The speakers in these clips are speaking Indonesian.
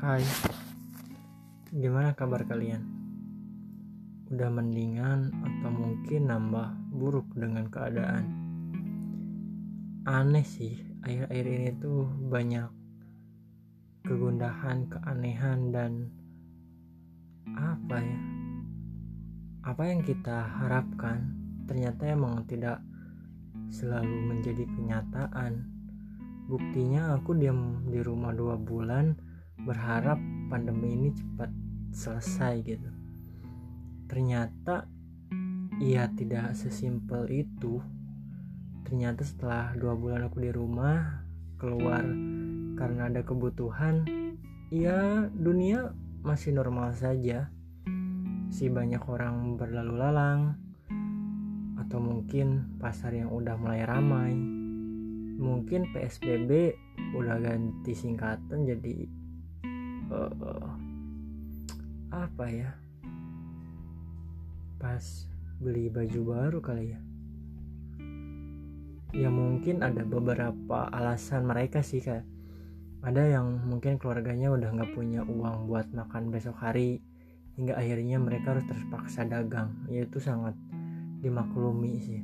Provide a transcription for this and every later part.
Hai, gimana kabar kalian? Udah mendingan atau mungkin nambah buruk dengan keadaan? Aneh sih, akhir-akhir ini tuh banyak kegundahan, keanehan, dan apa ya? Apa yang kita harapkan ternyata emang tidak selalu menjadi kenyataan. Buktinya aku diam di rumah dua bulan berharap pandemi ini cepat selesai gitu. Ternyata ia tidak sesimpel itu. Ternyata setelah dua bulan aku di rumah keluar karena ada kebutuhan ya dunia masih normal saja. Si banyak orang berlalu lalang atau mungkin pasar yang udah mulai ramai. Mungkin PSBB udah ganti singkatan jadi uh, apa ya? Pas beli baju baru kali ya. Ya mungkin ada beberapa alasan mereka sih kayak ada yang mungkin keluarganya udah nggak punya uang buat makan besok hari hingga akhirnya mereka harus terpaksa dagang. Yaitu sangat dimaklumi sih.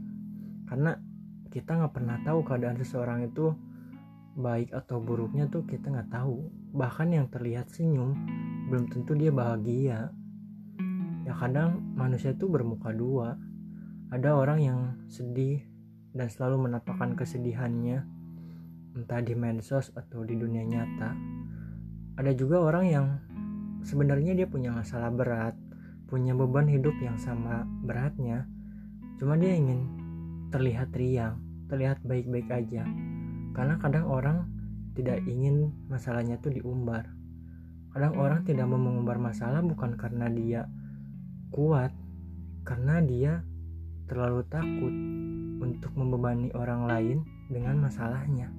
Karena kita nggak pernah tahu keadaan seseorang itu baik atau buruknya tuh kita nggak tahu. Bahkan yang terlihat senyum belum tentu dia bahagia. Ya kadang manusia tuh bermuka dua. Ada orang yang sedih dan selalu menampakkan kesedihannya entah di medsos atau di dunia nyata. Ada juga orang yang sebenarnya dia punya masalah berat punya beban hidup yang sama beratnya. Cuma dia ingin terlihat riang terlihat baik-baik aja karena kadang orang tidak ingin masalahnya itu diumbar. Kadang orang tidak mau mengumbar masalah bukan karena dia kuat, karena dia terlalu takut untuk membebani orang lain dengan masalahnya.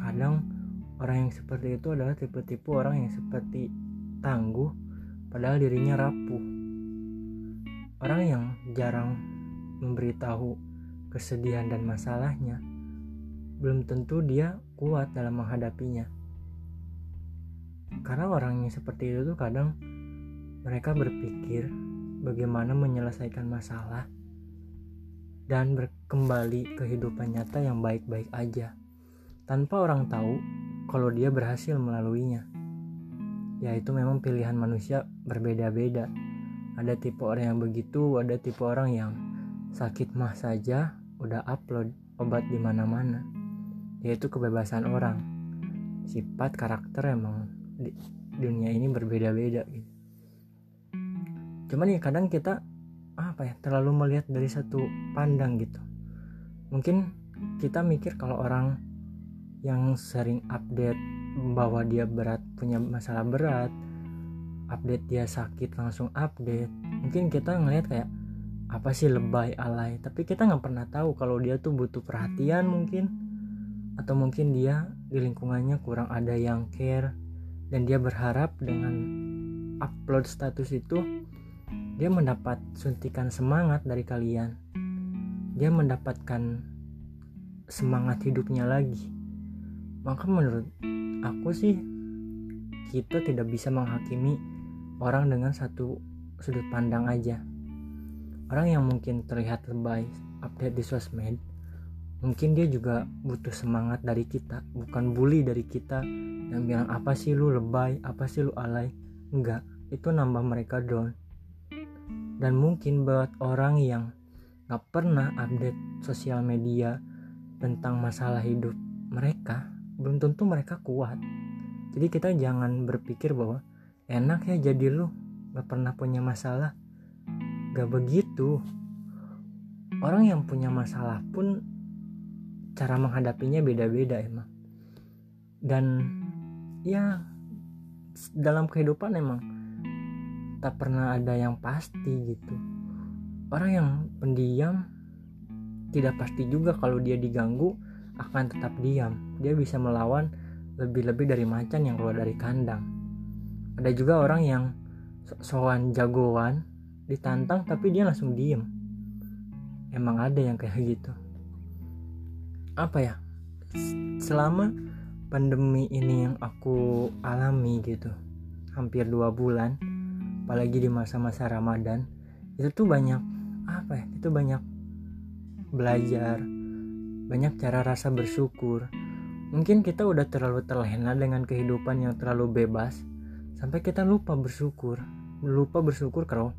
Kadang orang yang seperti itu adalah tipe-tipe orang yang seperti tangguh padahal dirinya rapuh. Orang yang jarang memberitahu kesedihan dan masalahnya, belum tentu dia kuat dalam menghadapinya. Karena orang yang seperti itu tuh kadang mereka berpikir bagaimana menyelesaikan masalah dan berkembali kehidupan nyata yang baik-baik aja tanpa orang tahu kalau dia berhasil melaluinya. Ya itu memang pilihan manusia berbeda-beda. Ada tipe orang yang begitu, ada tipe orang yang sakit mah saja udah upload obat di mana-mana. Yaitu kebebasan orang. Sifat karakter emang di dunia ini berbeda-beda gitu. Cuman ya kadang kita apa ya terlalu melihat dari satu pandang gitu. Mungkin kita mikir kalau orang yang sering update bahwa dia berat punya masalah berat update dia sakit langsung update. Mungkin kita ngelihat kayak apa sih lebay alay? Tapi kita nggak pernah tahu kalau dia tuh butuh perhatian mungkin. Atau mungkin dia di lingkungannya kurang ada yang care. Dan dia berharap dengan upload status itu dia mendapat suntikan semangat dari kalian. Dia mendapatkan semangat hidupnya lagi. Maka menurut aku sih kita tidak bisa menghakimi orang dengan satu sudut pandang aja orang yang mungkin terlihat lebay update di sosmed mungkin dia juga butuh semangat dari kita bukan bully dari kita yang bilang apa sih lu lebay? Apa sih lu alay? Enggak itu nambah mereka down. Dan mungkin buat orang yang gak pernah update sosial media tentang masalah hidup mereka belum tentu mereka kuat. Jadi kita jangan berpikir bahwa enak ya jadi lu gak pernah punya masalah Gak begitu. Orang yang punya masalah pun cara menghadapinya beda-beda emang. Dan ya dalam kehidupan emang tak pernah ada yang pasti gitu. Orang yang pendiam tidak pasti juga kalau dia diganggu akan tetap diam. Dia bisa melawan lebih-lebih dari macan yang keluar dari kandang. Ada juga orang yang sowan jagoan ditantang tapi dia langsung diem. Emang ada yang kayak gitu. Apa ya? Selama pandemi ini yang aku alami gitu hampir dua bulan apalagi di masa-masa Ramadan itu tuh banyak apa ya? Itu banyak belajar banyak cara rasa bersyukur. Mungkin kita udah terlalu terlena dengan kehidupan yang terlalu bebas sampai kita lupa bersyukur lupa bersyukur kalau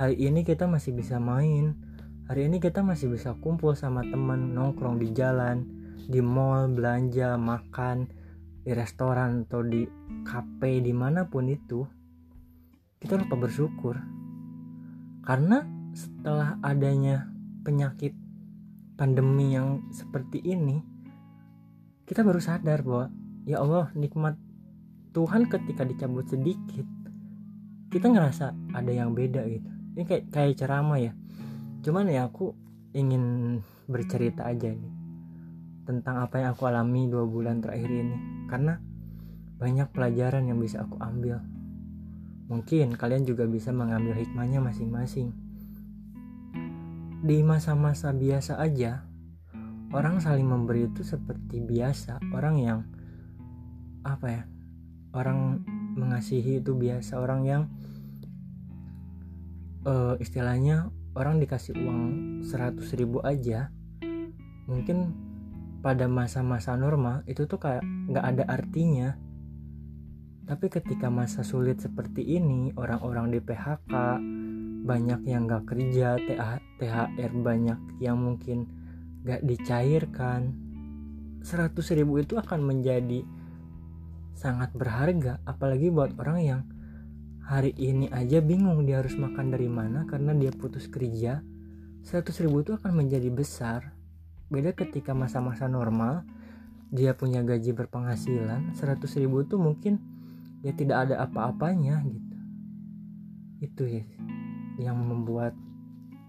hari ini kita masih bisa main. Hari ini kita masih bisa kumpul sama teman nongkrong di jalan di mall belanja makan di restoran atau di kafe di mana pun itu. Kita lupa bersyukur. Karena setelah adanya penyakit pandemi yang seperti ini kita baru sadar bahwa ya Allah nikmat Tuhan ketika dicabut sedikit kita ngerasa ada yang beda gitu ini kayak kayak ceramah ya cuman ya aku ingin bercerita aja nih tentang apa yang aku alami dua bulan terakhir ini karena banyak pelajaran yang bisa aku ambil. Mungkin kalian juga bisa mengambil hikmahnya masing-masing. Di masa-masa biasa aja, orang saling memberi itu seperti biasa. Orang yang apa ya? Orang mengasihi itu biasa. Orang yang uh, istilahnya orang dikasih uang 100 ribu aja mungkin pada masa-masa normal itu tuh kayak nggak ada artinya. Tapi ketika masa sulit seperti ini orang-orang di PHK banyak yang nggak kerja THR banyak yang mungkin nggak dicairkan 100 ribu itu akan menjadi sangat berharga apalagi buat orang yang hari ini aja bingung dia harus makan dari mana karena dia putus kerja 100 ribu itu akan menjadi besar Beda ketika masa-masa normal, dia punya gaji berpenghasilan 100 ribu itu mungkin ya tidak ada apa-apanya gitu. Itu ya yang membuat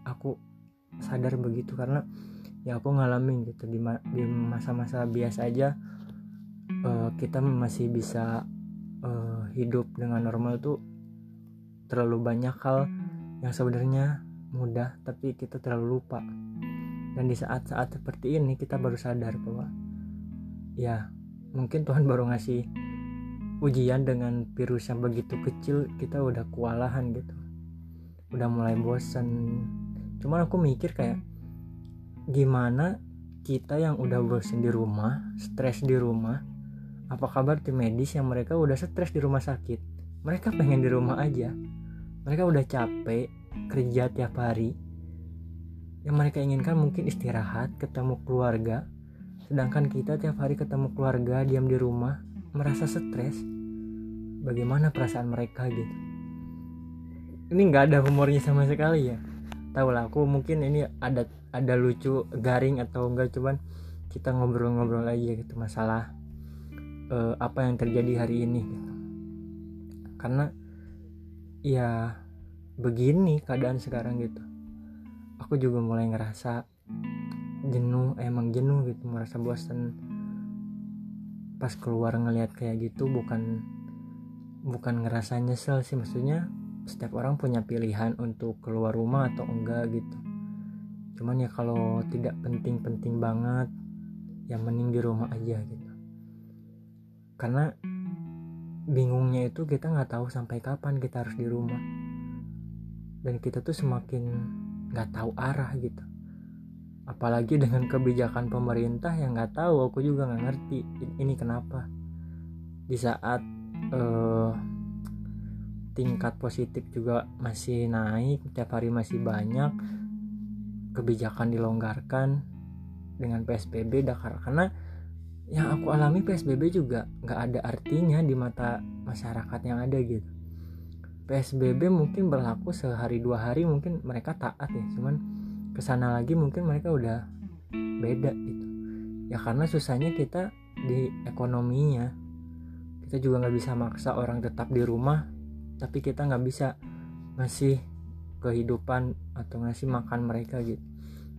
aku sadar begitu karena ya aku ngalamin gitu di masa-masa biasa aja uh, kita masih bisa uh, hidup dengan normal tuh terlalu banyak hal yang sebenarnya mudah tapi kita terlalu lupa. Dan di saat-saat seperti ini kita baru sadar bahwa ya mungkin Tuhan baru ngasih ujian dengan virus yang begitu kecil kita udah kewalahan gitu. Udah mulai bosan cuman aku mikir kayak gimana kita yang udah bosan di rumah stres di rumah apa kabar tim medis yang mereka udah stres di rumah sakit? Mereka pengen di rumah aja mereka udah capek kerja tiap hari yang mereka inginkan mungkin istirahat, ketemu keluarga. Sedangkan kita tiap hari ketemu keluarga, diam di rumah, merasa stres. Bagaimana perasaan mereka gitu? Ini nggak ada humornya sama sekali ya. Tahu lah, aku mungkin ini ada ada lucu, garing atau enggak cuman kita ngobrol-ngobrol aja gitu masalah uh, apa yang terjadi hari ini gitu. Karena ya begini keadaan sekarang gitu. Aku juga mulai ngerasa jenuh emang jenuh gitu merasa bosan pas keluar ngelihat kayak gitu bukan bukan ngerasa nyesel sih. Maksudnya setiap orang punya pilihan untuk keluar rumah atau enggak gitu. Cuman ya kalau tidak penting-penting banget ya mending di rumah aja gitu. Karena bingungnya itu kita nggak tahu sampai kapan kita harus di rumah. Dan kita tuh semakin nggak tahu arah gitu. Apalagi dengan kebijakan pemerintah yang nggak tahu aku juga nggak ngerti ini kenapa. Di saat uh, tingkat positif juga masih naik tiap hari masih banyak kebijakan dilonggarkan dengan PSBB Dakar karena yang aku alami PSBB juga nggak ada artinya di mata masyarakat yang ada gitu. PSBB mungkin berlaku sehari dua hari mungkin mereka taat ya cuman ke sana lagi mungkin mereka udah beda gitu. Ya karena susahnya kita di ekonominya. Kita juga nggak bisa maksa orang tetap di rumah tapi kita nggak bisa ngasih kehidupan atau ngasih makan mereka gitu.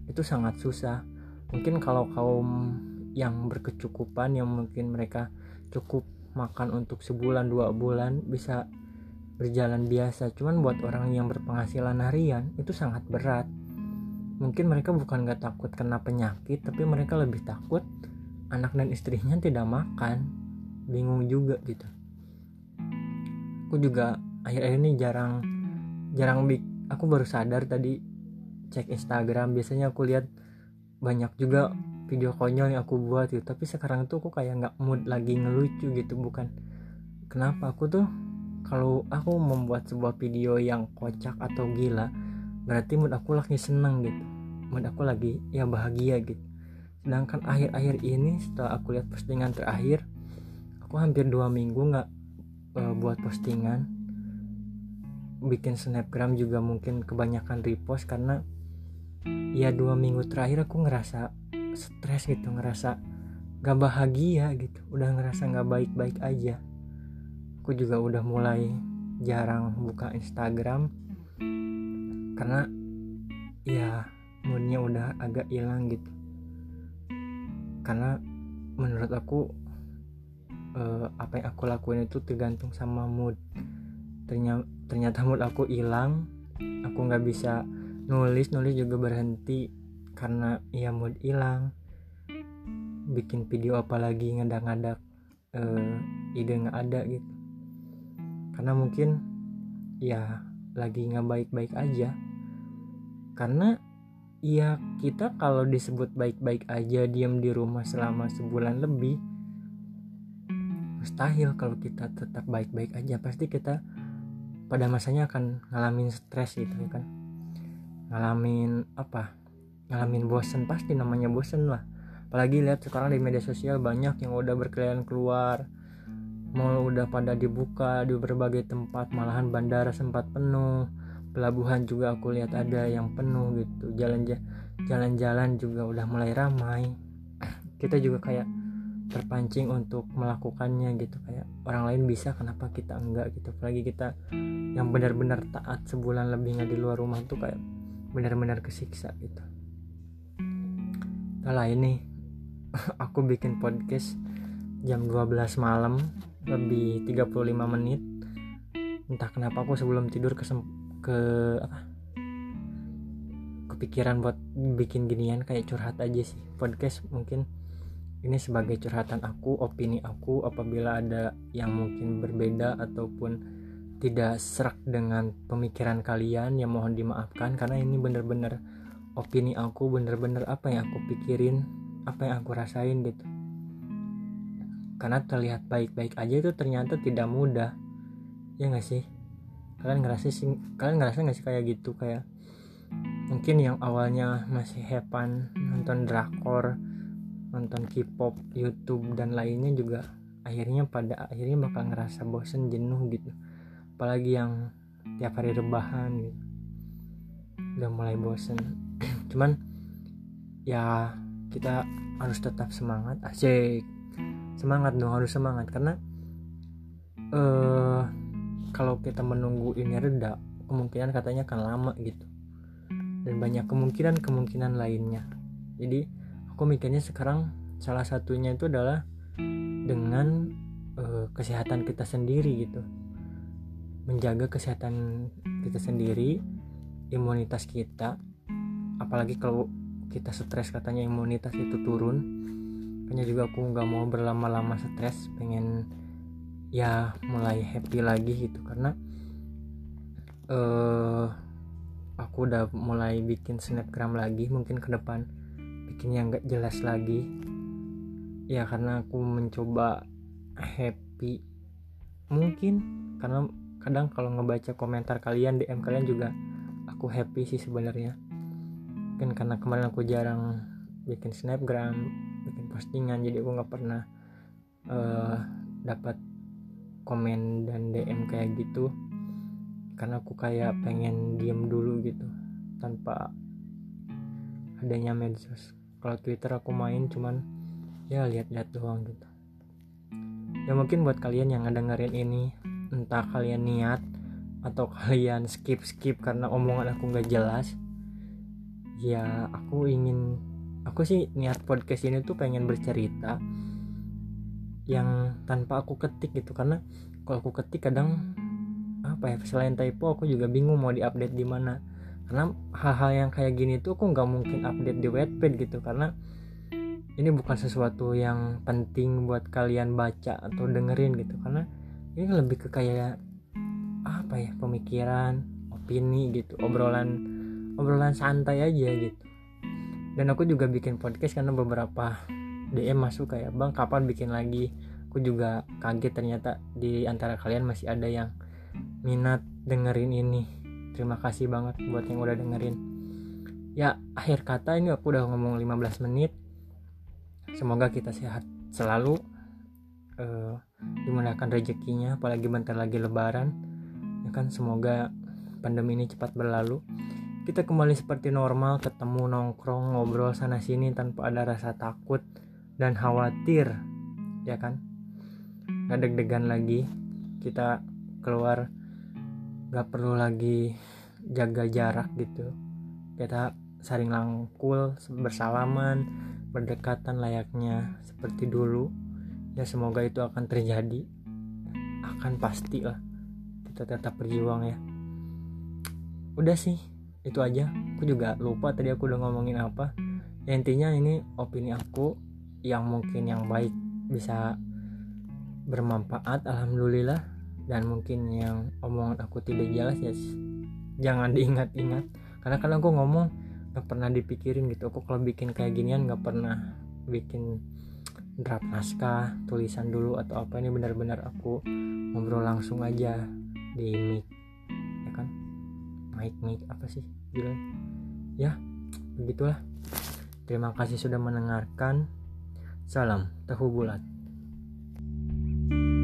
Itu sangat susah. Mungkin kalau kaum yang berkecukupan yang mungkin mereka cukup makan untuk sebulan dua bulan bisa berjalan biasa. Cuman buat orang yang berpenghasilan harian itu sangat berat. Mungkin mereka bukan gak takut kena penyakit tapi mereka lebih takut anak dan istrinya tidak makan. Bingung juga gitu. Aku juga akhir-akhir ini jarang jarang bik aku baru sadar tadi cek Instagram. Biasanya aku lihat banyak juga video konyol yang aku buat gitu. Tapi sekarang tuh aku kayak nggak mood lagi ngelucu gitu bukan. Kenapa? Aku tuh kalau aku membuat sebuah video yang kocak atau gila berarti mood aku lagi seneng gitu. Mood aku lagi ya bahagia gitu. Sedangkan akhir-akhir ini setelah aku lihat postingan terakhir aku hampir dua minggu nggak uh, buat postingan. Bikin snapgram juga mungkin kebanyakan repost karena ya dua minggu terakhir aku ngerasa stres gitu ngerasa gak bahagia gitu udah ngerasa gak baik-baik aja. Aku juga udah mulai jarang buka Instagram karena ya moodnya udah agak hilang gitu. Karena menurut aku eh, apa yang aku lakuin itu tergantung sama mood. Ternyata ternyata mood aku hilang aku nggak bisa nulis nulis juga berhenti karena ya mood hilang. Bikin video apalagi ngadak-ngadak uh, ide nggak ada gitu. Karena mungkin ya lagi nggak baik-baik aja. Karena ya kita kalau disebut baik-baik aja diam di rumah selama sebulan lebih mustahil kalau kita tetap baik-baik aja. Pasti kita pada masanya akan ngalamin stres gitu ya kan. Ngalamin apa ngalamin bosen pasti namanya bosen lah. Apalagi lihat sekarang di media sosial banyak yang udah berkeliaran keluar. Mall udah pada dibuka di berbagai tempat malahan bandara sempat penuh. Pelabuhan juga aku lihat ada yang penuh gitu. Jalan jalan-jalan juga udah mulai ramai. Kita juga kayak terpancing untuk melakukannya gitu. Kayak orang lain bisa kenapa kita enggak gitu? Apalagi kita yang benar-benar taat sebulan lebih nggak di luar rumah tuh kayak benar-benar kesiksa gitu Kalau ini aku bikin podcast jam 12 malam lebih 35 menit. Entah kenapa aku sebelum tidur ke ke apa kepikiran buat bikin ginian kayak curhat aja sih. Podcast mungkin ini sebagai curhatan aku, opini aku apabila ada yang mungkin berbeda ataupun tidak serak dengan pemikiran kalian ya mohon dimaafkan karena ini bener-bener opini aku bener-bener apa yang aku pikirin apa yang aku rasain gitu. Karena terlihat baik-baik aja itu ternyata tidak mudah. Ya nggak sih? Kalian ngerasa sih kalian ngerasa nggak sih kayak gitu? Kayak mungkin yang awalnya masih hepan nonton drakor nonton K-pop, YouTube dan lainnya juga akhirnya pada akhirnya bakal ngerasa bosen jenuh gitu. Apalagi yang tiap hari rebahan gitu udah mulai bosen. Cuman ya kita harus tetap semangat. Asik. Semangat dong harus semangat. Karena uh, kalau kita menunggu ini reda kemungkinan katanya akan lama gitu. Dan banyak kemungkinan kemungkinan lainnya. Jadi aku mikirnya sekarang salah satunya itu adalah dengan uh, kesehatan kita sendiri gitu. Menjaga kesehatan kita sendiri imunitas kita apalagi kalau kita stres katanya imunitas itu turun. Makanya juga aku nggak mau berlama-lama stres pengen ya mulai happy lagi gitu. Karena uh, aku udah mulai bikin snapgram lagi mungkin ke depan bikin yang gak jelas lagi. Ya karena aku mencoba happy mungkin karena kadang kalau ngebaca komentar kalian DM kalian juga aku happy sih sebenarnya. Kan karena kemarin aku jarang bikin snapgram bikin postingan jadi aku nggak pernah uh, dapat komen dan DM kayak gitu. Karena aku kayak pengen diem dulu gitu tanpa adanya medsos. Kalau Twitter aku main cuman ya lihat-lihat doang gitu. Ya mungkin buat kalian yang ngedengerin ini entah kalian niat atau kalian skip skip karena omongan aku nggak jelas. Ya aku ingin aku sih niat podcast ini tuh pengen bercerita yang tanpa aku ketik gitu. Karena kalau aku ketik kadang apa ya selain typo aku juga bingung mau diupdate di mana. Karena hal-hal yang kayak gini tuh aku nggak mungkin update di webpad gitu. Karena ini bukan sesuatu yang penting buat kalian baca atau dengerin gitu. Karena ini lebih ke kayak apa ya pemikiran opini gitu obrolan obrolan santai aja gitu. Dan aku juga bikin podcast karena beberapa DM masuk kayak bang kapan bikin lagi? Aku juga kaget ternyata di antara kalian masih ada yang minat dengerin ini. Terima kasih banget buat yang udah dengerin. Ya akhir kata ini aku udah ngomong 15 menit. Semoga kita sehat selalu. Uh, dimudahkan rezekinya apalagi bentar lagi lebaran ya kan semoga pandemi ini cepat berlalu. Kita kembali seperti normal ketemu nongkrong ngobrol sana sini tanpa ada rasa takut dan khawatir. Ya kan? Nggak deg-degan lagi kita keluar nggak perlu lagi jaga jarak gitu. Kita saling langkul bersalaman berdekatan layaknya seperti dulu. Ya semoga itu akan terjadi. Akan pasti lah kita tetap berjuang ya. Udah sih itu aja. Aku juga lupa tadi aku udah ngomongin apa. Ya intinya ini opini aku yang mungkin yang baik bisa bermanfaat alhamdulillah. Dan mungkin yang omongan aku tidak jelas ya jangan diingat-ingat. Karena kadang aku ngomong nggak pernah dipikirin gitu. Aku kalau bikin kayak ginian nggak pernah bikin draft naskah tulisan dulu atau apa. Ini benar-benar aku ngobrol langsung aja di mic ya kan? Mic mic apa sih? Bilang ya begitulah. Terima kasih sudah mendengarkan. Salam tahu bulat. thank you